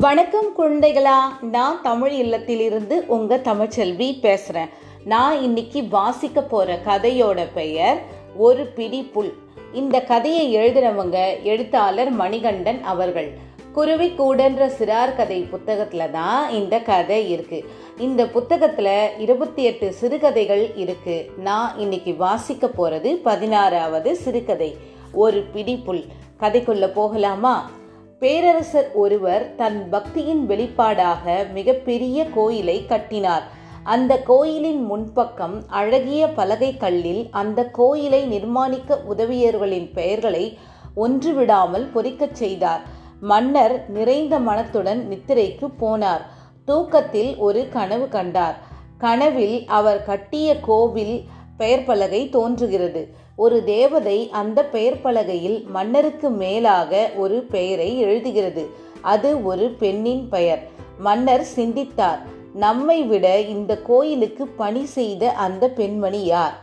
வணக்கம் குழந்தைகளா நான் தமிழ் இல்லத்திலிருந்து உங்க தமிழ்ச்செல்வி பேசுறேன். நான் இன்னைக்கு வாசிக்க போற கதையோட பெயர் ஒரு பிடி புல். இந்த கதையை எழுதுறவங்க எழுத்தாளர் மணிகண்டன் அவர்கள். குருவி கூடன்ற சிறார் கதை புத்தகத்துல தான் இந்த கதை இருக்கு. இந்த புத்தகத்துல இருபத்தி எட்டு சிறுகதைகள் இருக்கு. நான் இன்னைக்கு வாசிக்க போறது பதினாறாவது சிறுகதை ஒரு பிடிப்புல் கதைக்குள்ள போகலாமா? பேரரசர் ஒருவர் தன் பக்தியின் வெளிப்பாடாக மிகப்பெரிய கோயிலை கட்டினார். அந்த கோயிலின் முன்பக்கம் அழகிய பலகை கல்லில் அந்த கோயிலை நிர்மாணிக்க உதவியர்களின் பெயர்களை ஒன்று விடாமல் பொறிக்கச் செய்தார். மன்னர் நிறைந்த மனத்துடன் நித்திரைக்கு போனார். தூக்கத்தில் ஒரு கனவு கண்டார். கனவில் அவர் கட்டிய கோவில் பெயர் பலகை தோன்றுகிறது. ஒரு தேவதை அந்த பெயர் பலகையில் மன்னருக்கு மேலாக ஒரு பெயரை எழுதுகிறது. அது ஒரு பெண்ணின் பெயர். மன்னர் சிந்தித்தார் நம்மை விட இந்த கோயிலுக்கு பணி செய்த அந்த பெண்மணி யார்?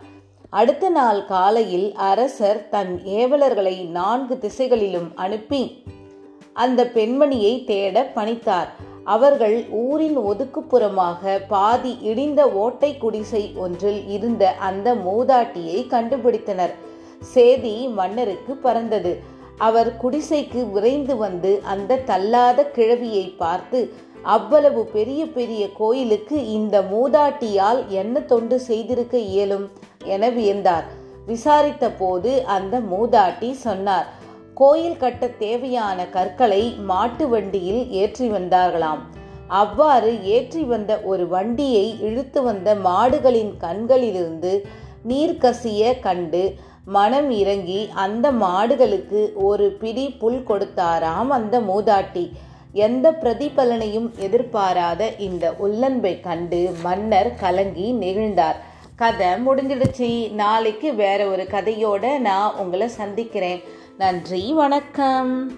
அடுத்த நாள் காலையில் அரசர் தன் ஏவலர்களை நான்கு திசைகளிலும் அனுப்பி அந்த பெண்மணியை தேட பணித்தார். அவர்கள் ஊரின் ஒதுக்குப்புறமாக பாதி இடிந்த ஓட்டை குடிசை ஒன்றில் இருந்த அந்த மூதாட்டியை கண்டுபிடித்தனர். சேதி மன்னருக்கு பறந்தது. அவர் குடிசைக்கு விரைந்து வந்து அந்த தள்ளாத கிழவியை பார்த்து அவ்வளவு பெரிய பெரிய கோயிலுக்கு இந்த மூதாட்டியால் என்ன தொண்டு செய்திருக்க இயலும்? என வியந்தார். விசாரித்த போது அந்த மூதாட்டி சொன்னார் கோயில் கட்ட தேவையான கற்களை மாட்டு வண்டியில் ஏற்றி வந்தார்களாம். அவ்வாறு ஏற்றி வந்த ஒரு வண்டியை இழுத்து வந்த மாடுகளின் கண்களிலிருந்து நீர் கசிய கண்டு மனம் இறங்கி அந்த மாடுகளுக்கு ஒரு பிடி புல் கொடுத்தாராம் அந்த மூதாட்டி. எந்த பிரதிபலனையும் எதிர்பாராத இந்த உள்ளன்பை கண்டு மன்னர் கலங்கி நெகிழ்ந்தார். கதை முடிஞ்சிடுச்சு. நாளைக்கு வேற ஒரு கதையோட நான் உங்களை சந்திக்கிறேன். நன்றி வணக்கம்.